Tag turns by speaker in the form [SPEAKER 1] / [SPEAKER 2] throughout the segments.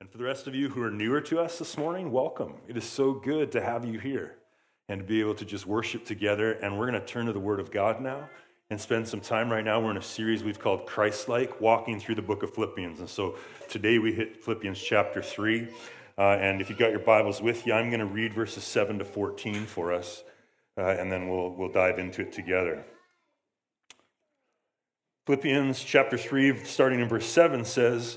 [SPEAKER 1] And for the rest of you who are newer to us this morning, welcome. It is so good to have you here and to be able to just worship together. And we're going to turn to the Word of God now and spend some time right now. We're in a series we've called Christ like, walking through the book of Philippians. And so today we hit Philippians chapter 3. Uh, and if you've got your Bibles with you, I'm going to read verses 7 to 14 for us, uh, and then we'll, we'll dive into it together. Philippians chapter 3, starting in verse 7, says,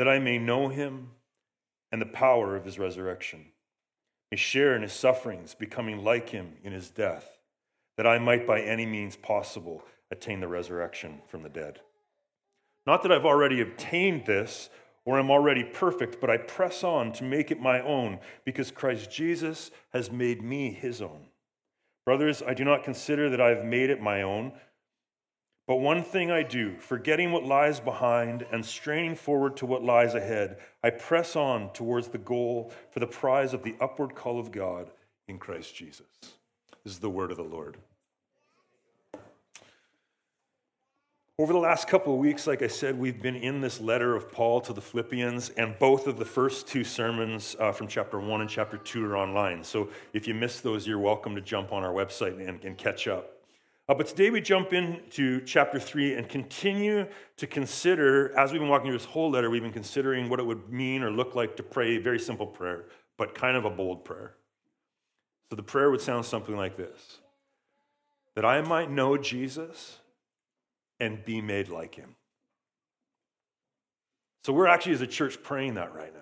[SPEAKER 1] that I may know him and the power of his resurrection, may share in his sufferings, becoming like him in his death, that I might by any means possible attain the resurrection from the dead. Not that I've already obtained this or am already perfect, but I press on to make it my own, because Christ Jesus has made me his own. Brothers, I do not consider that I have made it my own. But one thing I do, forgetting what lies behind and straining forward to what lies ahead, I press on towards the goal for the prize of the upward call of God in Christ Jesus. This is the word of the Lord. Over the last couple of weeks, like I said, we've been in this letter of Paul to the Philippians, and both of the first two sermons uh, from chapter 1 and chapter 2 are online. So if you missed those, you're welcome to jump on our website and, and catch up. Uh, but today we jump into chapter 3 and continue to consider, as we've been walking through this whole letter, we've been considering what it would mean or look like to pray a very simple prayer, but kind of a bold prayer. So the prayer would sound something like this That I might know Jesus and be made like him. So we're actually, as a church, praying that right now.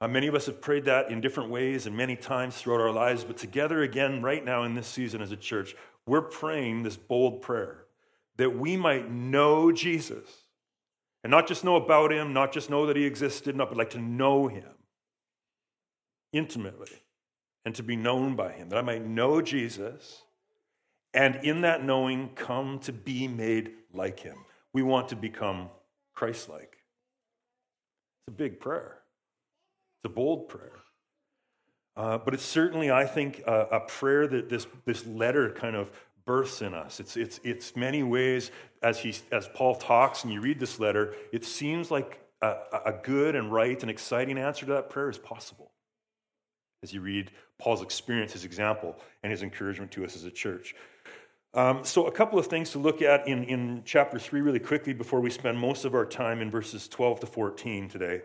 [SPEAKER 1] Uh, many of us have prayed that in different ways and many times throughout our lives, but together again, right now in this season as a church, we're praying this bold prayer that we might know Jesus and not just know about him, not just know that he existed, not, but like to know him intimately and to be known by him, that I might know Jesus and in that knowing come to be made like him. We want to become Christ like. It's a big prayer, it's a bold prayer. Uh, but it's certainly, I think, a, a, prayer that this, this letter kind of births in us. It's, it's, it's many ways, as, he, as Paul talks and you read this letter, it seems like a, a good and right and exciting answer to that prayer is possible. As you read Paul's experience, his example, and his encouragement to us as a church. Um, so, a couple of things to look at in, in chapter 3 really quickly before we spend most of our time in verses 12 to 14 today.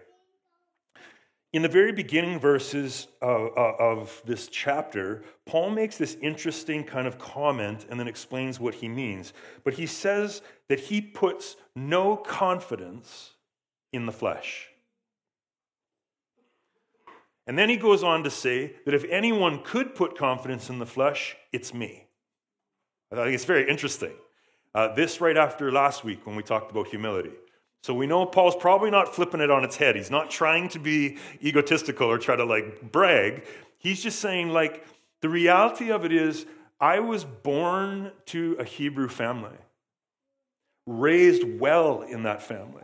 [SPEAKER 1] In the very beginning verses of, of, this chapter, Paul makes this interesting kind of comment and then explains what he means. But he says that he puts no confidence in the flesh. And then he goes on to say that if anyone could put confidence in the flesh, it's me. I think it's very interesting. Uh, this right after last week when we talked about humility. So we know Paul's probably not flipping it on its head. He's not trying to be egotistical or try to like brag. He's just saying, like, the reality of it is, I was born to a Hebrew family, raised well in that family.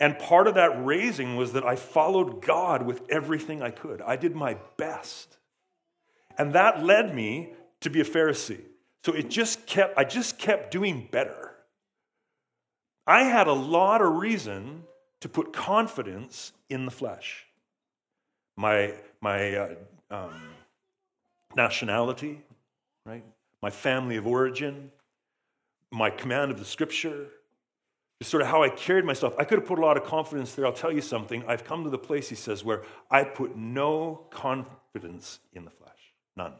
[SPEAKER 1] And part of that raising was that I followed God with everything I could. I did my best. And that led me to be a Pharisee. So it just kept, I just kept doing better. I had a lot of reason to put confidence in the flesh. My, my uh, um, nationality, right? My family of origin, my command of the scripture, just sort of how I carried myself. I could have put a lot of confidence there. I'll tell you something. I've come to the place, he says, where I put no confidence in the flesh. None.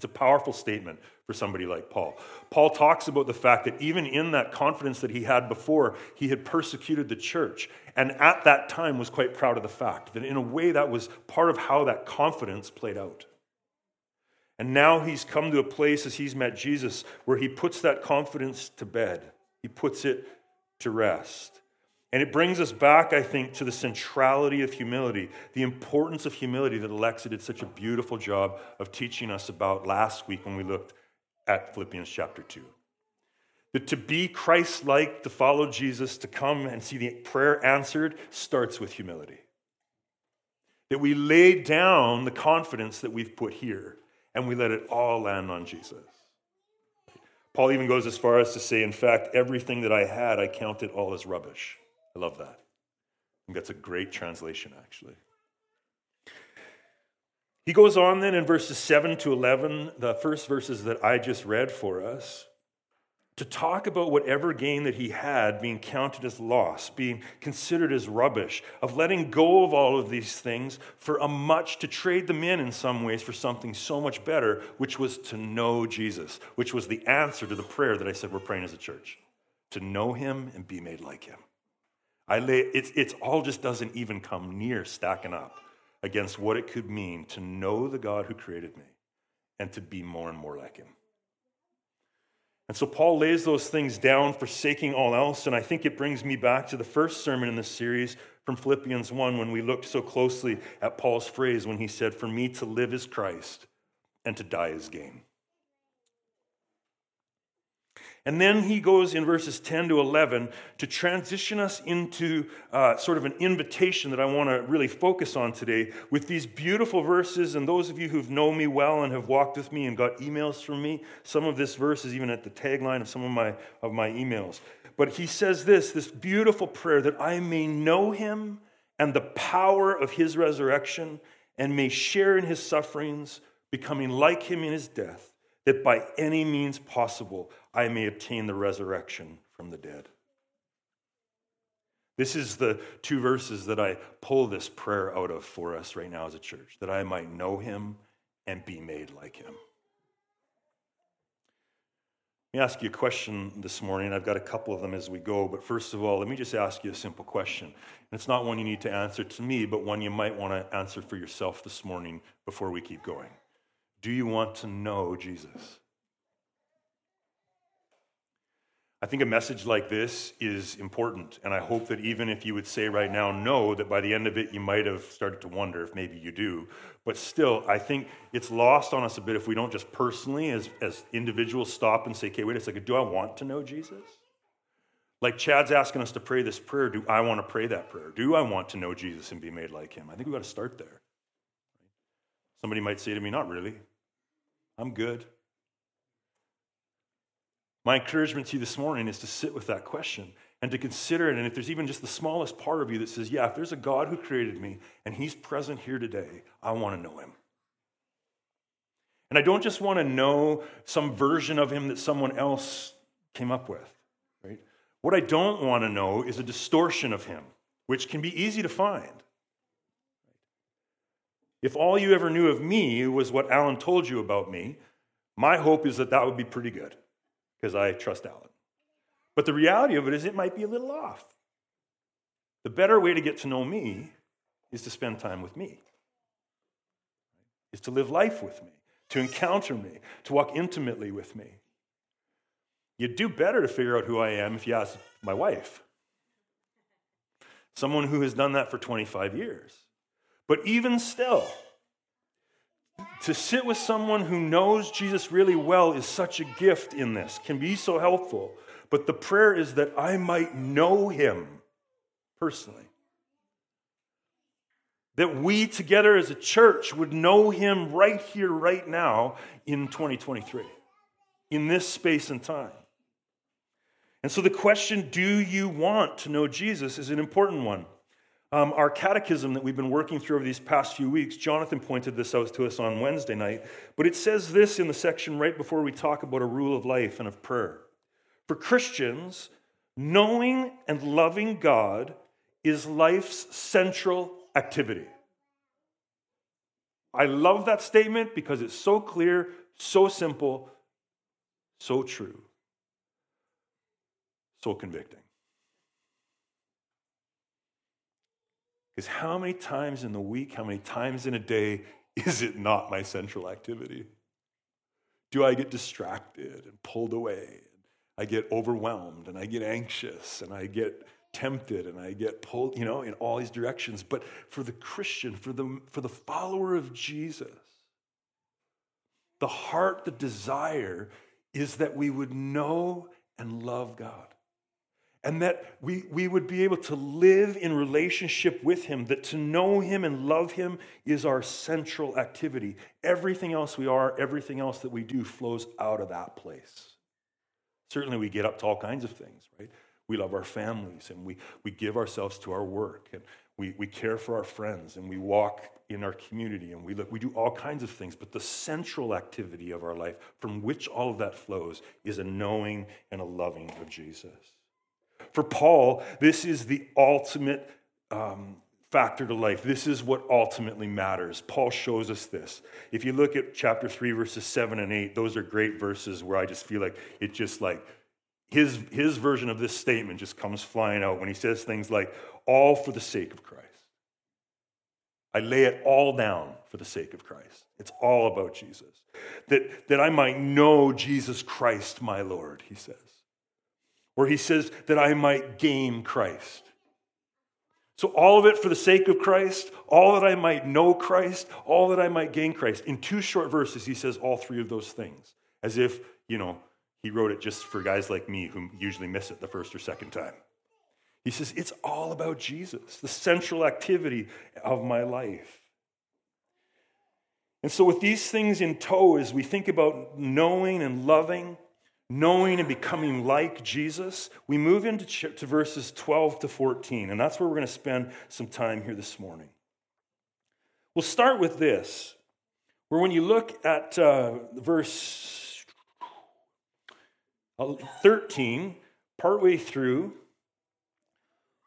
[SPEAKER 1] It's a powerful statement for somebody like Paul. Paul talks about the fact that even in that confidence that he had before, he had persecuted the church. And at that time was quite proud of the fact that in a way that was part of how that confidence played out. And now he's come to a place as he's met Jesus where he puts that confidence to bed. He puts it to rest. And it brings us back, I think, to the centrality of humility, the importance of humility that Alexa did such a beautiful job of teaching us about last week when we looked at Philippians chapter 2. That to be Christ like, to follow Jesus, to come and see the prayer answered, starts with humility. That we lay down the confidence that we've put here and we let it all land on Jesus. Paul even goes as far as to say, in fact, everything that I had, I counted all as rubbish. I love that. I think that's a great translation, actually. He goes on then in verses 7 to 11, the first verses that I just read for us, to talk about whatever gain that he had being counted as loss, being considered as rubbish, of letting go of all of these things for a much, to trade them in in some ways for something so much better, which was to know Jesus, which was the answer to the prayer that I said we're praying as a church to know him and be made like him. I lay, it's, it's all just doesn't even come near stacking up against what it could mean to know the God who created me and to be more and more like him. And so Paul lays those things down, forsaking all else. And I think it brings me back to the first sermon in this series from Philippians 1 when we looked so closely at Paul's phrase when he said, For me to live is Christ and to die is gain. And then he goes in verses 10 to 11 to transition us into uh, sort of an invitation that I want to really focus on today with these beautiful verses. And those of you who've known me well and have walked with me and got emails from me, some of this verse is even at the tagline of some of my, of my emails. But he says this this beautiful prayer that I may know him and the power of his resurrection and may share in his sufferings, becoming like him in his death, that by any means possible I may obtain the resurrection from the dead. This is the two verses that I pull this prayer out of for us right now as a church, that I might know him and be made like him. Let me ask you a question this morning. I've got a couple of them as we go, but first of all, let me just ask you a simple question. And it's not one you need to answer to me, but one you might want to answer for yourself this morning before we keep going. Do you want to know Jesus? I think a message like this is important, and I hope that even if you would say right now no, that by the end of it you might have started to wonder if maybe you do. But still, I think it's lost on us a bit if we don't just personally, as, as individuals, stop and say, okay, wait a second, do I want to know Jesus? Like Chad's asking us to pray this prayer, do I want to pray that prayer? Do I want to know Jesus and be made like him? I think we've got to start there. Somebody might say to me, not really. I'm good. My encouragement to you this morning is to sit with that question and to consider it. And if there's even just the smallest part of you that says, Yeah, if there's a God who created me and he's present here today, I want to know him. And I don't just want to know some version of him that someone else came up with, right? What I don't want to know is a distortion of him, which can be easy to find. If all you ever knew of me was what Alan told you about me, my hope is that that would be pretty good because I trust Alan. But the reality of it is, it might be a little off. The better way to get to know me is to spend time with me, is to live life with me, to encounter me, to walk intimately with me. You'd do better to figure out who I am if you ask my wife, someone who has done that for 25 years. But even still, to sit with someone who knows Jesus really well is such a gift in this, can be so helpful. But the prayer is that I might know him personally. That we together as a church would know him right here, right now in 2023, in this space and time. And so the question, do you want to know Jesus, is an important one. Um, our catechism that we've been working through over these past few weeks, Jonathan pointed this out to us on Wednesday night, but it says this in the section right before we talk about a rule of life and of prayer. For Christians, knowing and loving God is life's central activity. I love that statement because it's so clear, so simple, so true, so convicting. Because how many times in the week, how many times in a day is it not my central activity? Do I get distracted and pulled away? I get overwhelmed and I get anxious and I get tempted and I get pulled, you know, in all these directions. But for the Christian, for the, for the follower of Jesus, the heart, the desire is that we would know and love God. And that we, we would be able to live in relationship with Him, that to know Him and love Him is our central activity. Everything else we are, everything else that we do flows out of that place. Certainly, we get up to all kinds of things, right? We love our families and we, we give ourselves to our work and we, we care for our friends and we walk in our community and we look, we do all kinds of things. But the central activity of our life, from which all of that flows, is a knowing and a loving of Jesus. For Paul, this is the ultimate um, factor to life. This is what ultimately matters. Paul shows us this. If you look at chapter 3, verses 7 and 8, those are great verses where I just feel like it just like his, his version of this statement just comes flying out when he says things like, all for the sake of Christ. I lay it all down for the sake of Christ. It's all about Jesus. That, that I might know Jesus Christ, my Lord, he says. Or he says that I might gain Christ. So, all of it for the sake of Christ, all that I might know Christ, all that I might gain Christ. In two short verses, he says all three of those things, as if, you know, he wrote it just for guys like me who usually miss it the first or second time. He says, It's all about Jesus, the central activity of my life. And so, with these things in tow, as we think about knowing and loving, knowing and becoming like Jesus, we move into to verses 12 to 14, and that's where we're going to spend some time here this morning. We'll start with this, where when you look at uh, verse 13, partway through,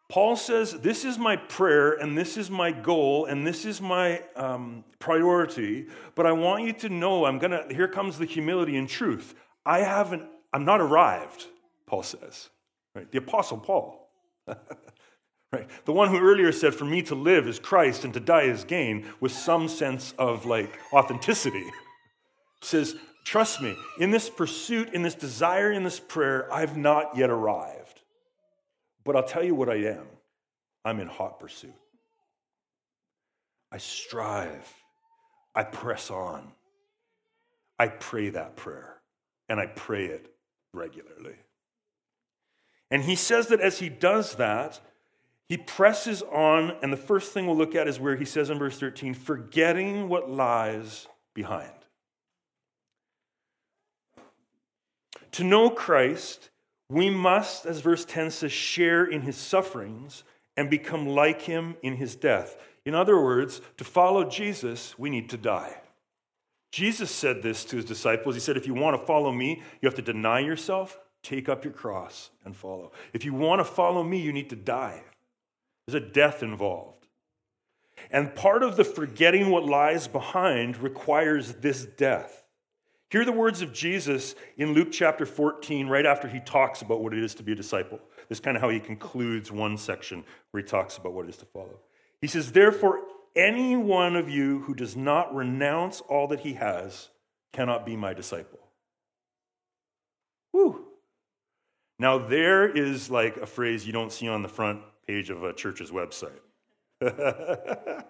[SPEAKER 1] Paul says, This is my prayer, and this is my goal, and this is my um, priority, but I want you to know I'm gonna, here comes the humility and truth. I haven't I'm not arrived, Paul says. Right? The Apostle Paul. right? The one who earlier said, For me to live is Christ and to die is gain, with some sense of like authenticity, says, Trust me, in this pursuit, in this desire, in this prayer, I've not yet arrived. But I'll tell you what I am I'm in hot pursuit. I strive, I press on, I pray that prayer, and I pray it regularly. And he says that as he does that, he presses on, and the first thing we'll look at is where he says in verse 13, forgetting what lies behind. To know Christ, we must, as verse 10 says, share in his sufferings and become like him in his death. In other words, to follow Jesus, we need to die. Jesus said this to his disciples. He said, If you want to follow me, you have to deny yourself, take up your cross, and follow. If you want to follow me, you need to die. There's a death involved. And part of the forgetting what lies behind requires this death. Hear the words of Jesus in Luke chapter 14, right after he talks about what it is to be a disciple. This is kind of how he concludes one section where he talks about what it is to follow. He says, Therefore, any one of you who does not renounce all that he has cannot be my disciple. Whew. Now, there is like a phrase you don't see on the front page of a church's website.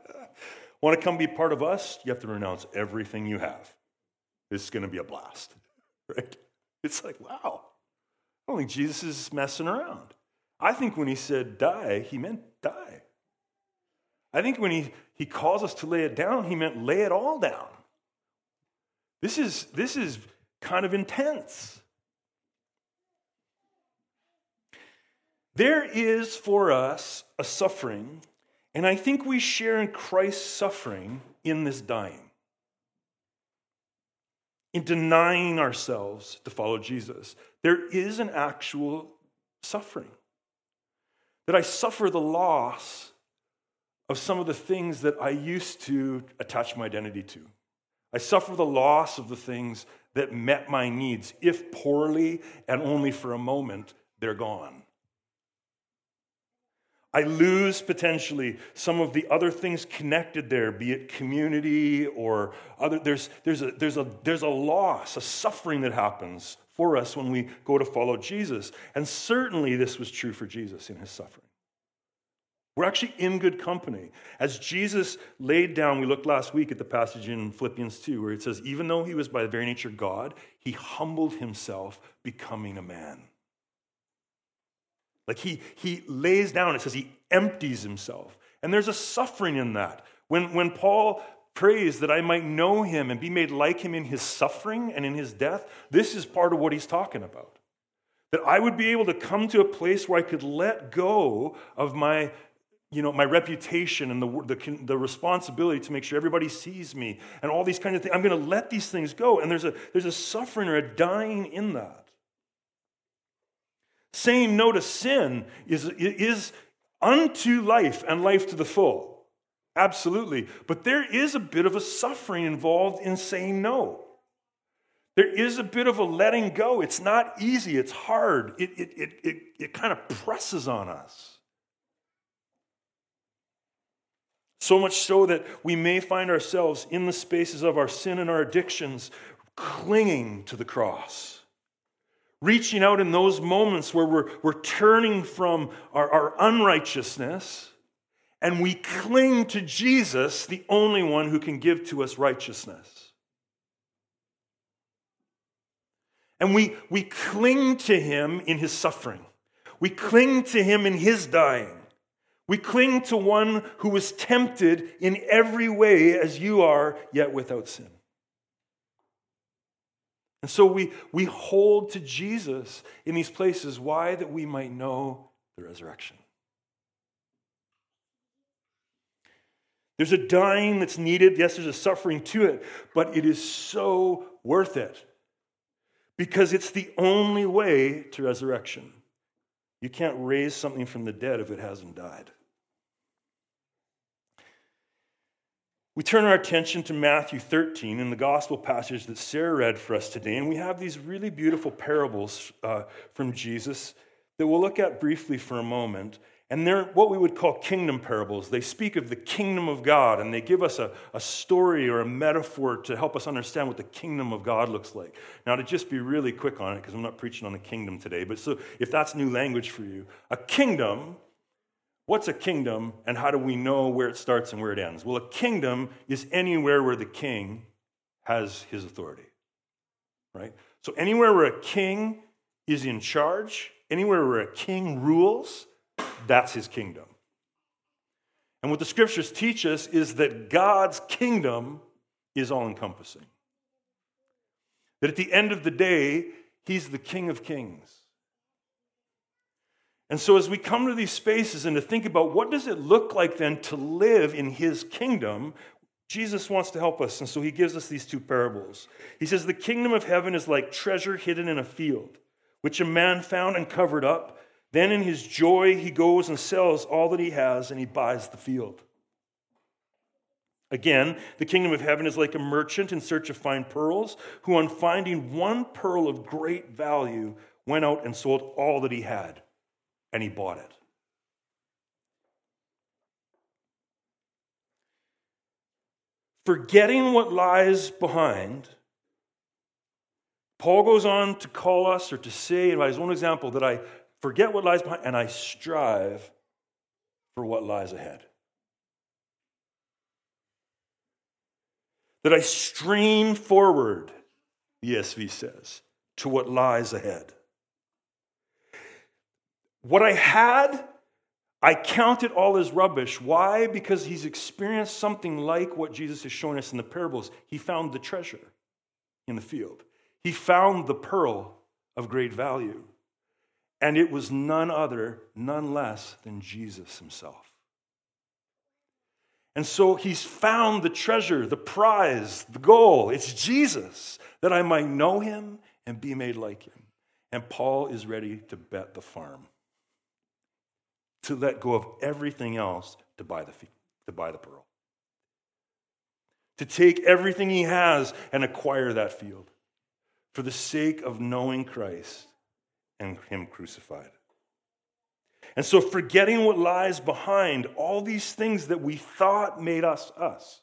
[SPEAKER 1] Want to come be part of us? You have to renounce everything you have. This is going to be a blast, right? It's like, wow, I don't think Jesus is messing around. I think when he said die, he meant die. I think when he, he calls us to lay it down, he meant lay it all down. This is, this is kind of intense. There is for us a suffering, and I think we share in Christ's suffering in this dying, in denying ourselves to follow Jesus. There is an actual suffering. That I suffer the loss of some of the things that I used to attach my identity to. I suffer the loss of the things that met my needs. If poorly and only for a moment, they're gone. I lose potentially some of the other things connected there, be it community or other. There's, there's, a, there's, a, there's a loss, a suffering that happens for us when we go to follow Jesus. And certainly this was true for Jesus in his suffering. We're actually in good company. As Jesus laid down, we looked last week at the passage in Philippians 2, where it says, even though he was by the very nature God, he humbled himself, becoming a man. Like he, he lays down, it says he empties himself. And there's a suffering in that. When, when Paul prays that I might know him and be made like him in his suffering and in his death, this is part of what he's talking about. That I would be able to come to a place where I could let go of my you know, my reputation and the, the, the, responsibility to make sure everybody sees me and all these kind of things. I'm going to let these things go. And there's a, there's a suffering or a dying in that. Saying no to sin is, is unto life and life to the full. Absolutely. But there is a bit of a suffering involved in saying no. There is a bit of a letting go. It's not easy, it's hard, it, it, it, it, it kind of presses on us. So much so that we may find ourselves in the spaces of our sin and our addictions clinging to the cross. Reaching out in those moments where we're, we're turning from our, our unrighteousness and we cling to Jesus, the only one who can give to us righteousness. And we, we cling to him in his suffering. We cling to him in his dying. We cling to one who was tempted in every way as you are, yet without sin. And so we, we hold to Jesus in these places. Why? That we might know the resurrection. There's a dying that's needed. Yes, there's a suffering to it, but it is so worth it because it's the only way to resurrection. You can't raise something from the dead if it hasn't died. We turn our attention to Matthew 13 in the gospel passage that Sarah read for us today, and we have these really beautiful parables uh, from Jesus that we'll look at briefly for a moment. And they're what we would call kingdom parables. They speak of the kingdom of God and they give us a, a story or a metaphor to help us understand what the kingdom of God looks like. Now, to just be really quick on it, because I'm not preaching on the kingdom today, but so if that's new language for you, a kingdom What's a kingdom and how do we know where it starts and where it ends? Well, a kingdom is anywhere where the king has his authority, right? So, anywhere where a king is in charge, anywhere where a king rules, that's his kingdom. And what the scriptures teach us is that God's kingdom is all encompassing. That at the end of the day, he's the king of kings. And so as we come to these spaces and to think about what does it look like then to live in his kingdom, Jesus wants to help us. And so he gives us these two parables. He says, The kingdom of heaven is like treasure hidden in a field, which a man found and covered up. Then in his joy, he goes and sells all that he has and he buys the field. Again, the kingdom of heaven is like a merchant in search of fine pearls, who, on finding one pearl of great value, went out and sold all that he had, and he bought it. Forgetting what lies behind, Paul goes on to call us or to say, by his own example, that I forget what lies behind and I strive for what lies ahead. That I strain forward, the ESV says, to what lies ahead. What I had, I count it all as rubbish. Why? Because he's experienced something like what Jesus is showing us in the parables. He found the treasure in the field, he found the pearl of great value. And it was none other, none less than Jesus himself. And so he's found the treasure, the prize, the goal. It's Jesus, that I might know him and be made like him. And Paul is ready to bet the farm, to let go of everything else to buy the, to buy the pearl, to take everything he has and acquire that field for the sake of knowing Christ and Him crucified. And so, forgetting what lies behind, all these things that we thought made us us,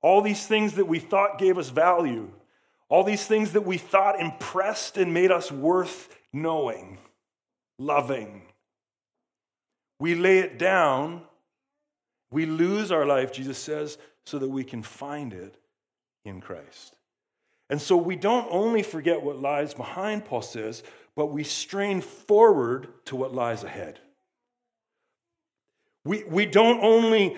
[SPEAKER 1] all these things that we thought gave us value, All these things that we thought impressed and made us worth knowing, loving. We lay it down. We lose our life, Jesus says, so that we can find it in Christ. And so we don't only forget what lies behind, Paul says, but we strain forward to what lies ahead. We, we don't only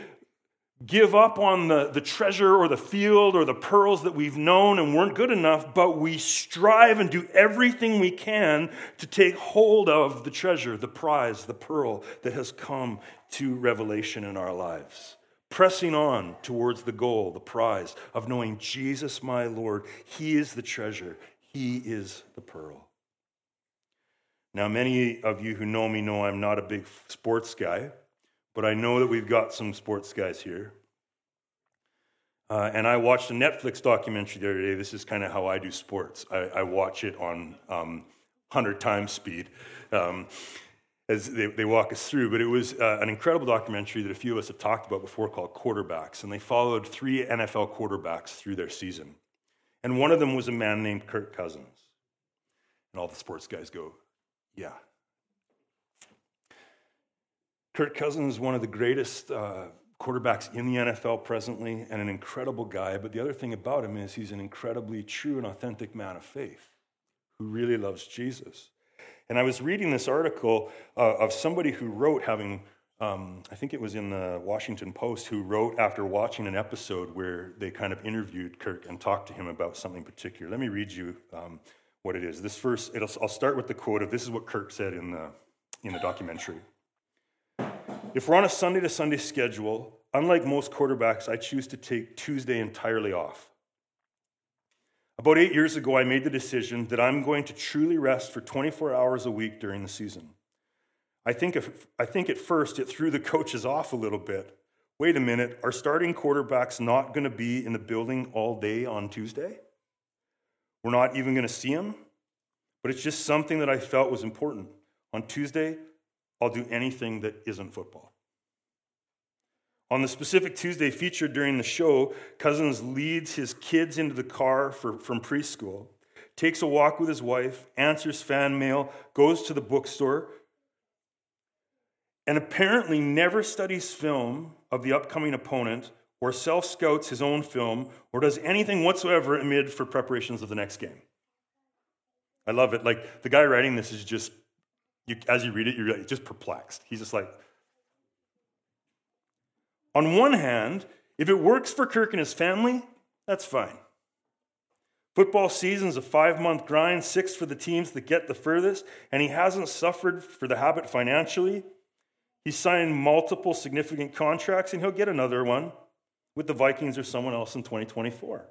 [SPEAKER 1] give up on the, the treasure or the field or the pearls that we've known and weren't good enough, but we strive and do everything we can to take hold of the treasure, the prize, the pearl that has come to revelation in our lives. Pressing on towards the goal, the prize of knowing Jesus, my Lord. He is the treasure, He is the pearl. Now, many of you who know me know I'm not a big sports guy, but I know that we've got some sports guys here. Uh, and I watched a Netflix documentary the other day. This is kind of how I do sports. I, I watch it on um, 100 times speed um, as they, they, walk us through. But it was uh, an incredible documentary that a few of us have talked about before called Quarterbacks. And they followed three NFL quarterbacks through their season. And one of them was a man named Kirk Cousins. And all the sports guys go, yeah. Kirk Cousins is one of the greatest uh, quarterbacks in the NFL presently and an incredible guy. But the other thing about him is he's an incredibly true and authentic man of faith who really loves Jesus. And I was reading this article uh, of somebody who wrote, having, um, I think it was in the Washington Post, who wrote after watching an episode where they kind of interviewed Kirk and talked to him about something particular. Let me read you um, what it is. This first, I'll start with the quote of this is what Kirk said in the, in the documentary. If we're on a Sunday to Sunday schedule, unlike most quarterbacks, I choose to take Tuesday entirely off. About eight years ago, I made the decision that I'm going to truly rest for 24 hours a week during the season. I think, if, I think at first it threw the coaches off a little bit. Wait a minute, our starting quarterbacks not going to be in the building all day on Tuesday? We're not even going to see him, but it's just something that I felt was important. On Tuesday, I'll do anything that isn't football. On the specific Tuesday featured during the show, Cousins leads his kids into the car for, from preschool, takes a walk with his wife, answers fan mail, goes to the bookstore, and apparently never studies film of the upcoming opponent or self scouts his own film or does anything whatsoever amid for preparations of the next game. I love it. Like the guy writing this is just, you, as you read it, you're just perplexed. He's just like, on one hand, if it works for Kirk and his family, that's fine. Football season's a five month grind, six for the teams that get the furthest, and he hasn't suffered for the habit financially. He's signed multiple significant contracts, and he'll get another one with the Vikings or someone else in 2024.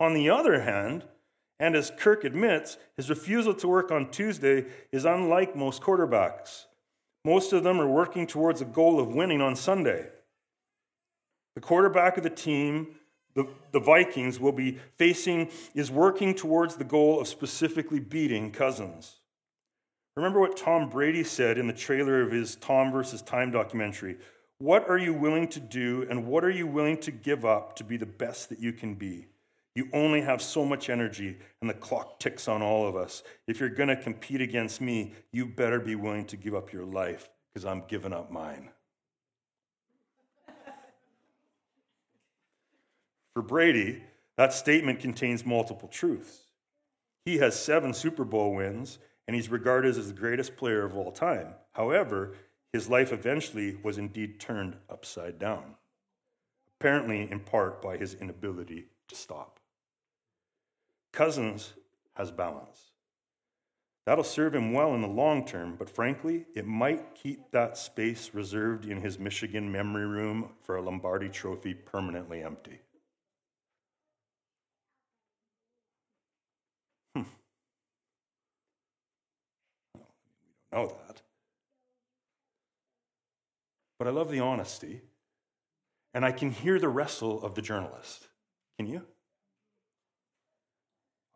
[SPEAKER 1] On the other hand, and as Kirk admits, his refusal to work on Tuesday is unlike most quarterbacks. Most of them are working towards a goal of winning on Sunday. The quarterback of the team, the, the Vikings, will be facing, is working towards the goal of specifically beating Cousins. Remember what Tom Brady said in the trailer of his Tom versus Time documentary what are you willing to do and what are you willing to give up to be the best that you can be? You only have so much energy, and the clock ticks on all of us. If you're going to compete against me, you better be willing to give up your life because I'm giving up mine. For Brady, that statement contains multiple truths. He has seven Super Bowl wins, and he's regarded as the greatest player of all time. However, his life eventually was indeed turned upside down, apparently in part by his inability to stop. Cousins has balance. That'll serve him well in the long term, but frankly, it might keep that space reserved in his Michigan memory room for a Lombardi trophy permanently empty. Hmm. We don't know that. But I love the honesty, and I can hear the wrestle of the journalist. Can you?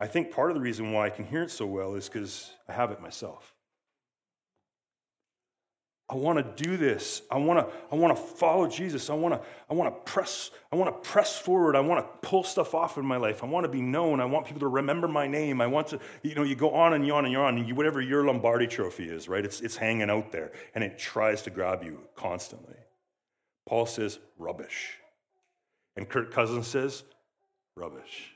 [SPEAKER 1] I think part of the reason why I can hear it so well is because I have it myself. I want to do this. I want to, I want to follow Jesus. I want to, I want to press, I want to press forward. I want to pull stuff off in my life. I want to be known. I want people to remember my name. I want to, you know, you go on and on and on, and you, whatever your Lombardi trophy is, right? It's, it's hanging out there and it tries to grab you constantly. Paul says, rubbish. And Kirk Cousins says, rubbish.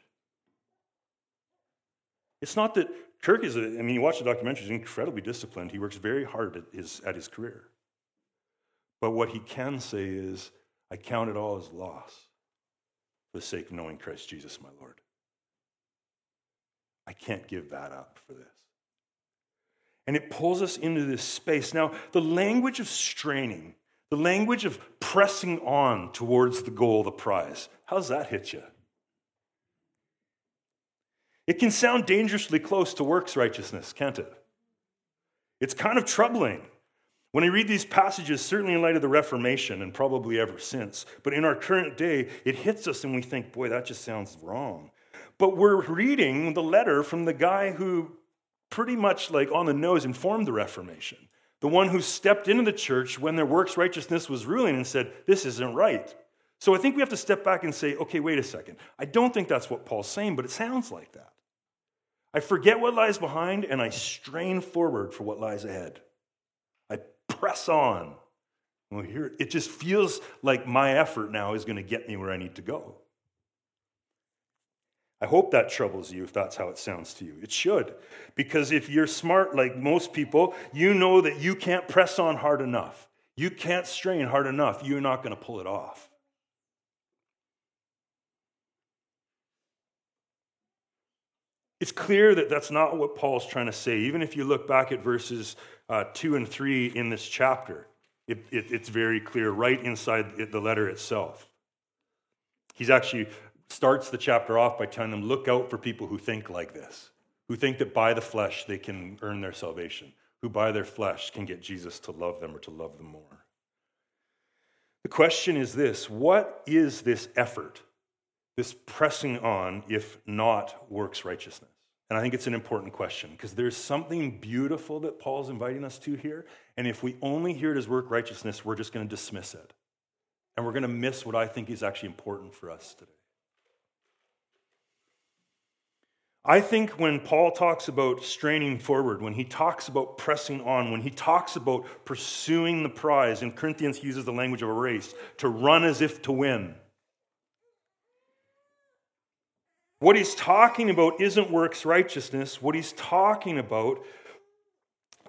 [SPEAKER 1] It's not that Kirk is, a, I mean, you watch the documentary, he's incredibly disciplined. He works very hard at his, at his career. But what he can say is, I count it all as loss for the sake of knowing Christ Jesus, my Lord. I can't give that up for this. And it pulls us into this space. Now, the language of straining, the language of pressing on towards the goal, the prize, how's that hit you? It can sound dangerously close to works righteousness, can't it? It's kind of troubling. When I read these passages, certainly in light of the Reformation and probably ever since, but in our current day, it hits us and we think, boy, that just sounds wrong. But we're reading the letter from the guy who pretty much like on the nose informed the Reformation, the one who stepped into the church when their works righteousness was ruling and said, this isn't right. So I think we have to step back and say, okay, wait a second. I don't think that's what Paul's saying, but it sounds like that. I forget what lies behind and I strain forward for what lies ahead. I press on. Well, here it just feels like my effort now is going to get me where I need to go. I hope that troubles you if that's how it sounds to you. It should. Because if you're smart like most people, you know that you can't press on hard enough. You can't strain hard enough. You're not going to pull it off. It's clear that that's not what Paul's trying to say. Even if you look back at verses uh, 2 and 3 in this chapter, it, it, it's very clear right inside the letter itself. He's actually starts the chapter off by telling them, look out for people who think like this, who think that by the flesh they can earn their salvation, who by their flesh can get Jesus to love them or to love them more. The question is this what is this effort, this pressing on, if not works righteousness? And I think it's an important question because there's something beautiful that Paul's inviting us to here. And if we only hear it as work righteousness, we're just going to dismiss it. And we're going to miss what I think is actually important for us today. I think when Paul talks about straining forward, when he talks about pressing on, when he talks about pursuing the prize, and Corinthians uses the language of a race, to run as if to win, What he's talking about isn't works righteousness. What he's talking about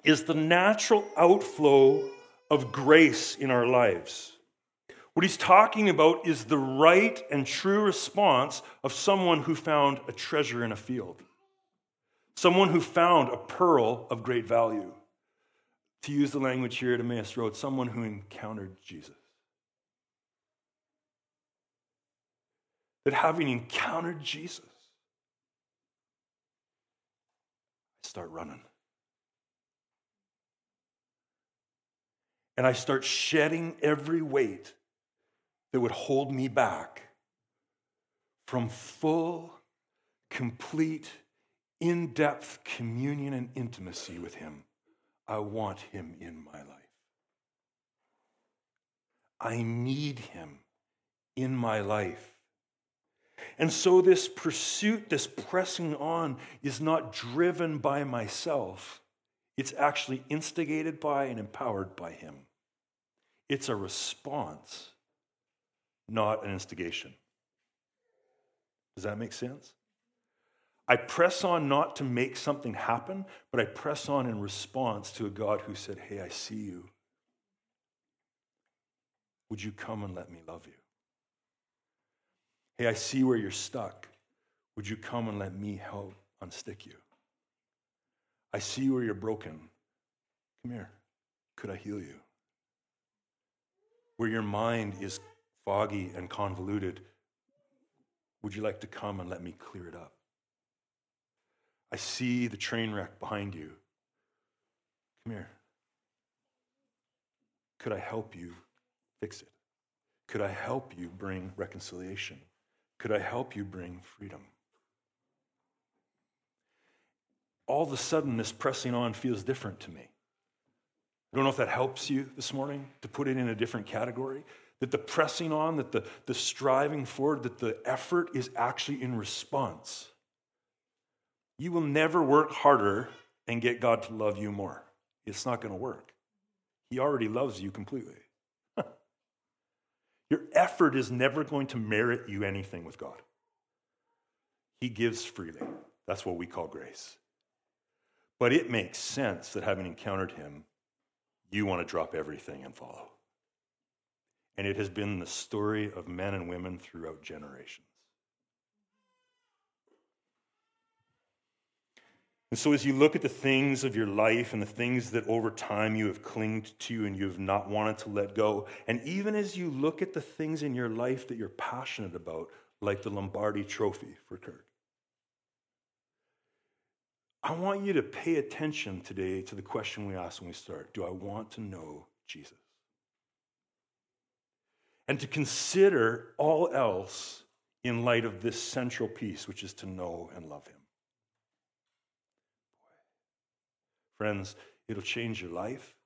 [SPEAKER 1] is the natural outflow of grace in our lives. What he's talking about is the right and true response of someone who found a treasure in a field, someone who found a pearl of great value. To use the language here at Emmaus Road, someone who encountered Jesus. That having encountered Jesus, I start running. And I start shedding every weight that would hold me back from full, complete, in depth communion and intimacy with Him. I want Him in my life. I need Him in my life. And so, this pursuit, this pressing on, is not driven by myself. It's actually instigated by and empowered by Him. It's a response, not an instigation. Does that make sense? I press on not to make something happen, but I press on in response to a God who said, Hey, I see you. Would you come and let me love you? Hey, I see where you're stuck. Would you come and let me help unstick you? I see where you're broken. Come here. Could I heal you? Where your mind is foggy and convoluted, would you like to come and let me clear it up? I see the train wreck behind you. Come here. Could I help you fix it? Could I help you bring reconciliation? Could I help you bring freedom? All of a sudden, this pressing on feels different to me. I don't know if that helps you this morning to put it in a different category. That the pressing on, that the, the striving forward, that the effort is actually in response. You will never work harder and get God to love you more. It's not going to work. He already loves you completely. Your effort is never going to merit you anything with God. He gives freely. That's what we call grace. But it makes sense that having encountered Him, you want to drop everything and follow. And it has been the story of men and women throughout generations. And so, as you look at the things of your life and the things that over time you have clinged to and you have not wanted to let go, and even as you look at the things in your life that you're passionate about, like the Lombardi Trophy for Kirk, I want you to pay attention today to the question we asked when we start Do I want to know Jesus? And to consider all else in light of this central piece, which is to know and love Him. Friends, it'll change your life.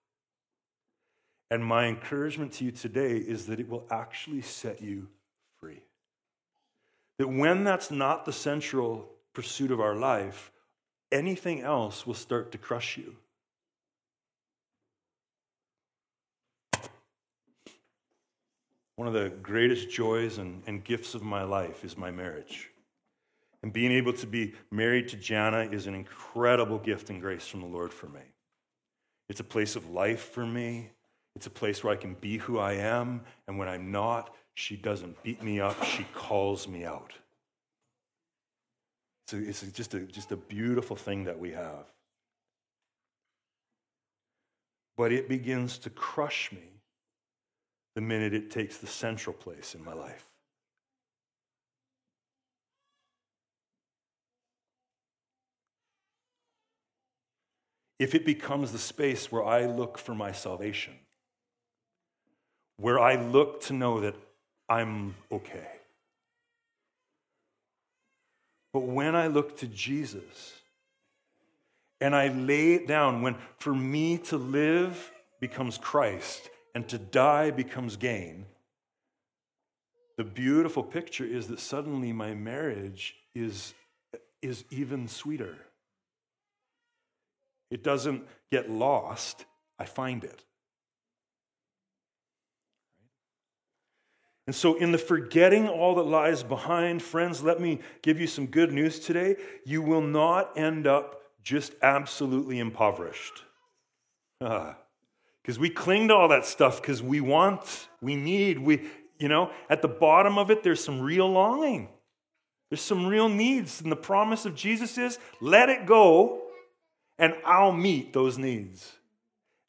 [SPEAKER 1] And my encouragement to you today is that it will actually set you free. That when that's not the central pursuit of our life, anything else will start to crush you. One of the greatest joys and, and gifts of my life is my marriage. And being able to be married to Jana is an incredible gift and grace from the Lord for me. It's a place of life for me. It's a place where I can be who I am. And when I'm not, she doesn't beat me up, she calls me out. It's, it's just, a, just a beautiful thing that we have. But it begins to crush me the minute it takes the central place in my life. If it becomes the space where I look for my salvation, where I look to know that I'm okay. But when I look to Jesus and I lay it down, when for me to live becomes Christ and to die becomes gain, the beautiful picture is that suddenly my marriage is, is even sweeter. It doesn't get lost, I find it. And so, in the forgetting all that lies behind, friends, let me give you some good news today. You will not end up just absolutely impoverished. Because we cling to all that stuff because we want, we need, we, you know, at the bottom of it, there's some real longing. There's some real needs. And the promise of Jesus is let it go and I'll meet those needs.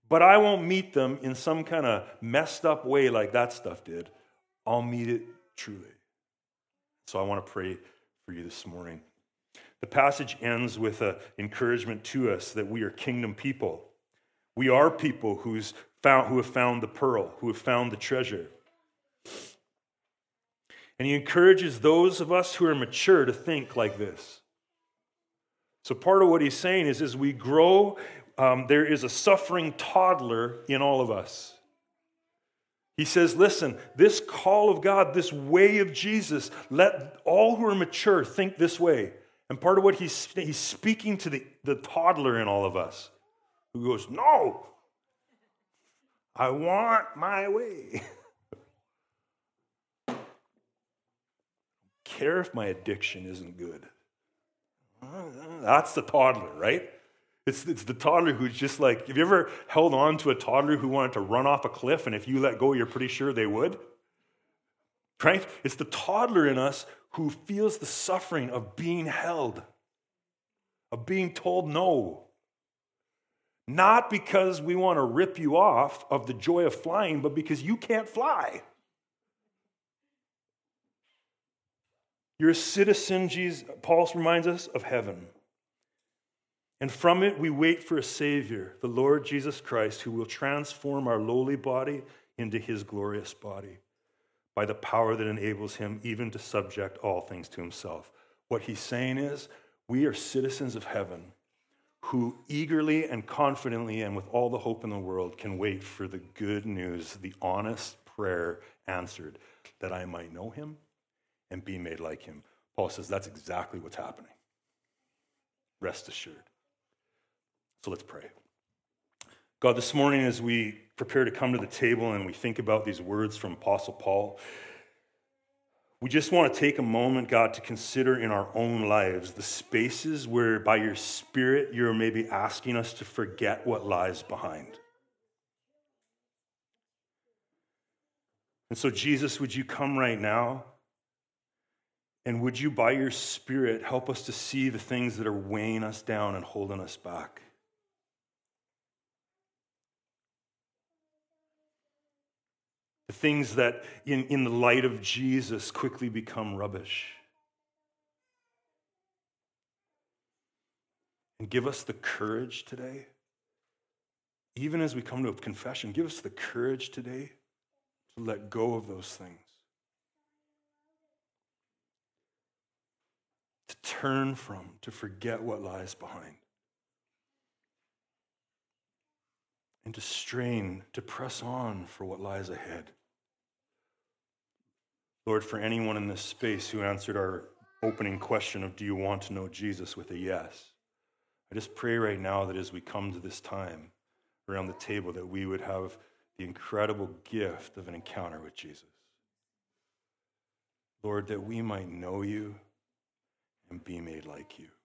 [SPEAKER 1] But I won't meet them in some kind of messed up way like that stuff did. I'll meet it truly. So I want to pray for you this morning. The passage ends with an encouragement to us that we are kingdom people. We are people who's found, who have found the pearl, who have found the treasure. And he encourages those of us who are mature to think like this. So, part of what he's saying is as we grow, um, there is a suffering toddler in all of us. He says, Listen, this call of God, this way of Jesus, let all who are mature think this way. And part of what he's, he's speaking to the, the toddler in all of us who goes, No, I want my way. care if my addiction isn't good. That's the toddler, right? It's, it's the toddler who's just like, have you ever held on to a toddler who wanted to run off a cliff and if you let go, you're pretty sure they would? Right? It's the toddler in us who feels the suffering of being held, of being told no. Not because we want to rip you off of the joy of flying, but because you can't fly. You're a citizen, Jesus, Paul reminds us, of heaven. And from it, we wait for a Savior, the Lord Jesus Christ, who will transform our lowly body into his glorious body by the power that enables him even to subject all things to himself. What he's saying is, we are citizens of heaven who eagerly and confidently and with all the hope in the world can wait for the good news, the honest prayer answered, that I might know him and be made like him. Paul says that's exactly what's happening. Rest assured. So let's pray. God, this morning as we prepare to come to the table and we think about these words from Apostle Paul, we just want to take a moment, God, to consider in our own lives the spaces where by your Spirit you're maybe asking us to forget what lies behind. And so, Jesus, would you come right now? And would you, by your Spirit, help us to see the things that are weighing us down and holding us back? The things that, in, in the light of Jesus, quickly become rubbish. And give us the courage today, even as we come to a confession, give us the courage today to let go of those things. To turn from, to forget what lies behind. And to strain, to press on for what lies ahead. Lord, for anyone in this space who answered our opening question of, Do you want to know Jesus with a yes? I just pray right now that as we come to this time around the table, that we would have the incredible gift of an encounter with Jesus. Lord, that we might know you and be made like you.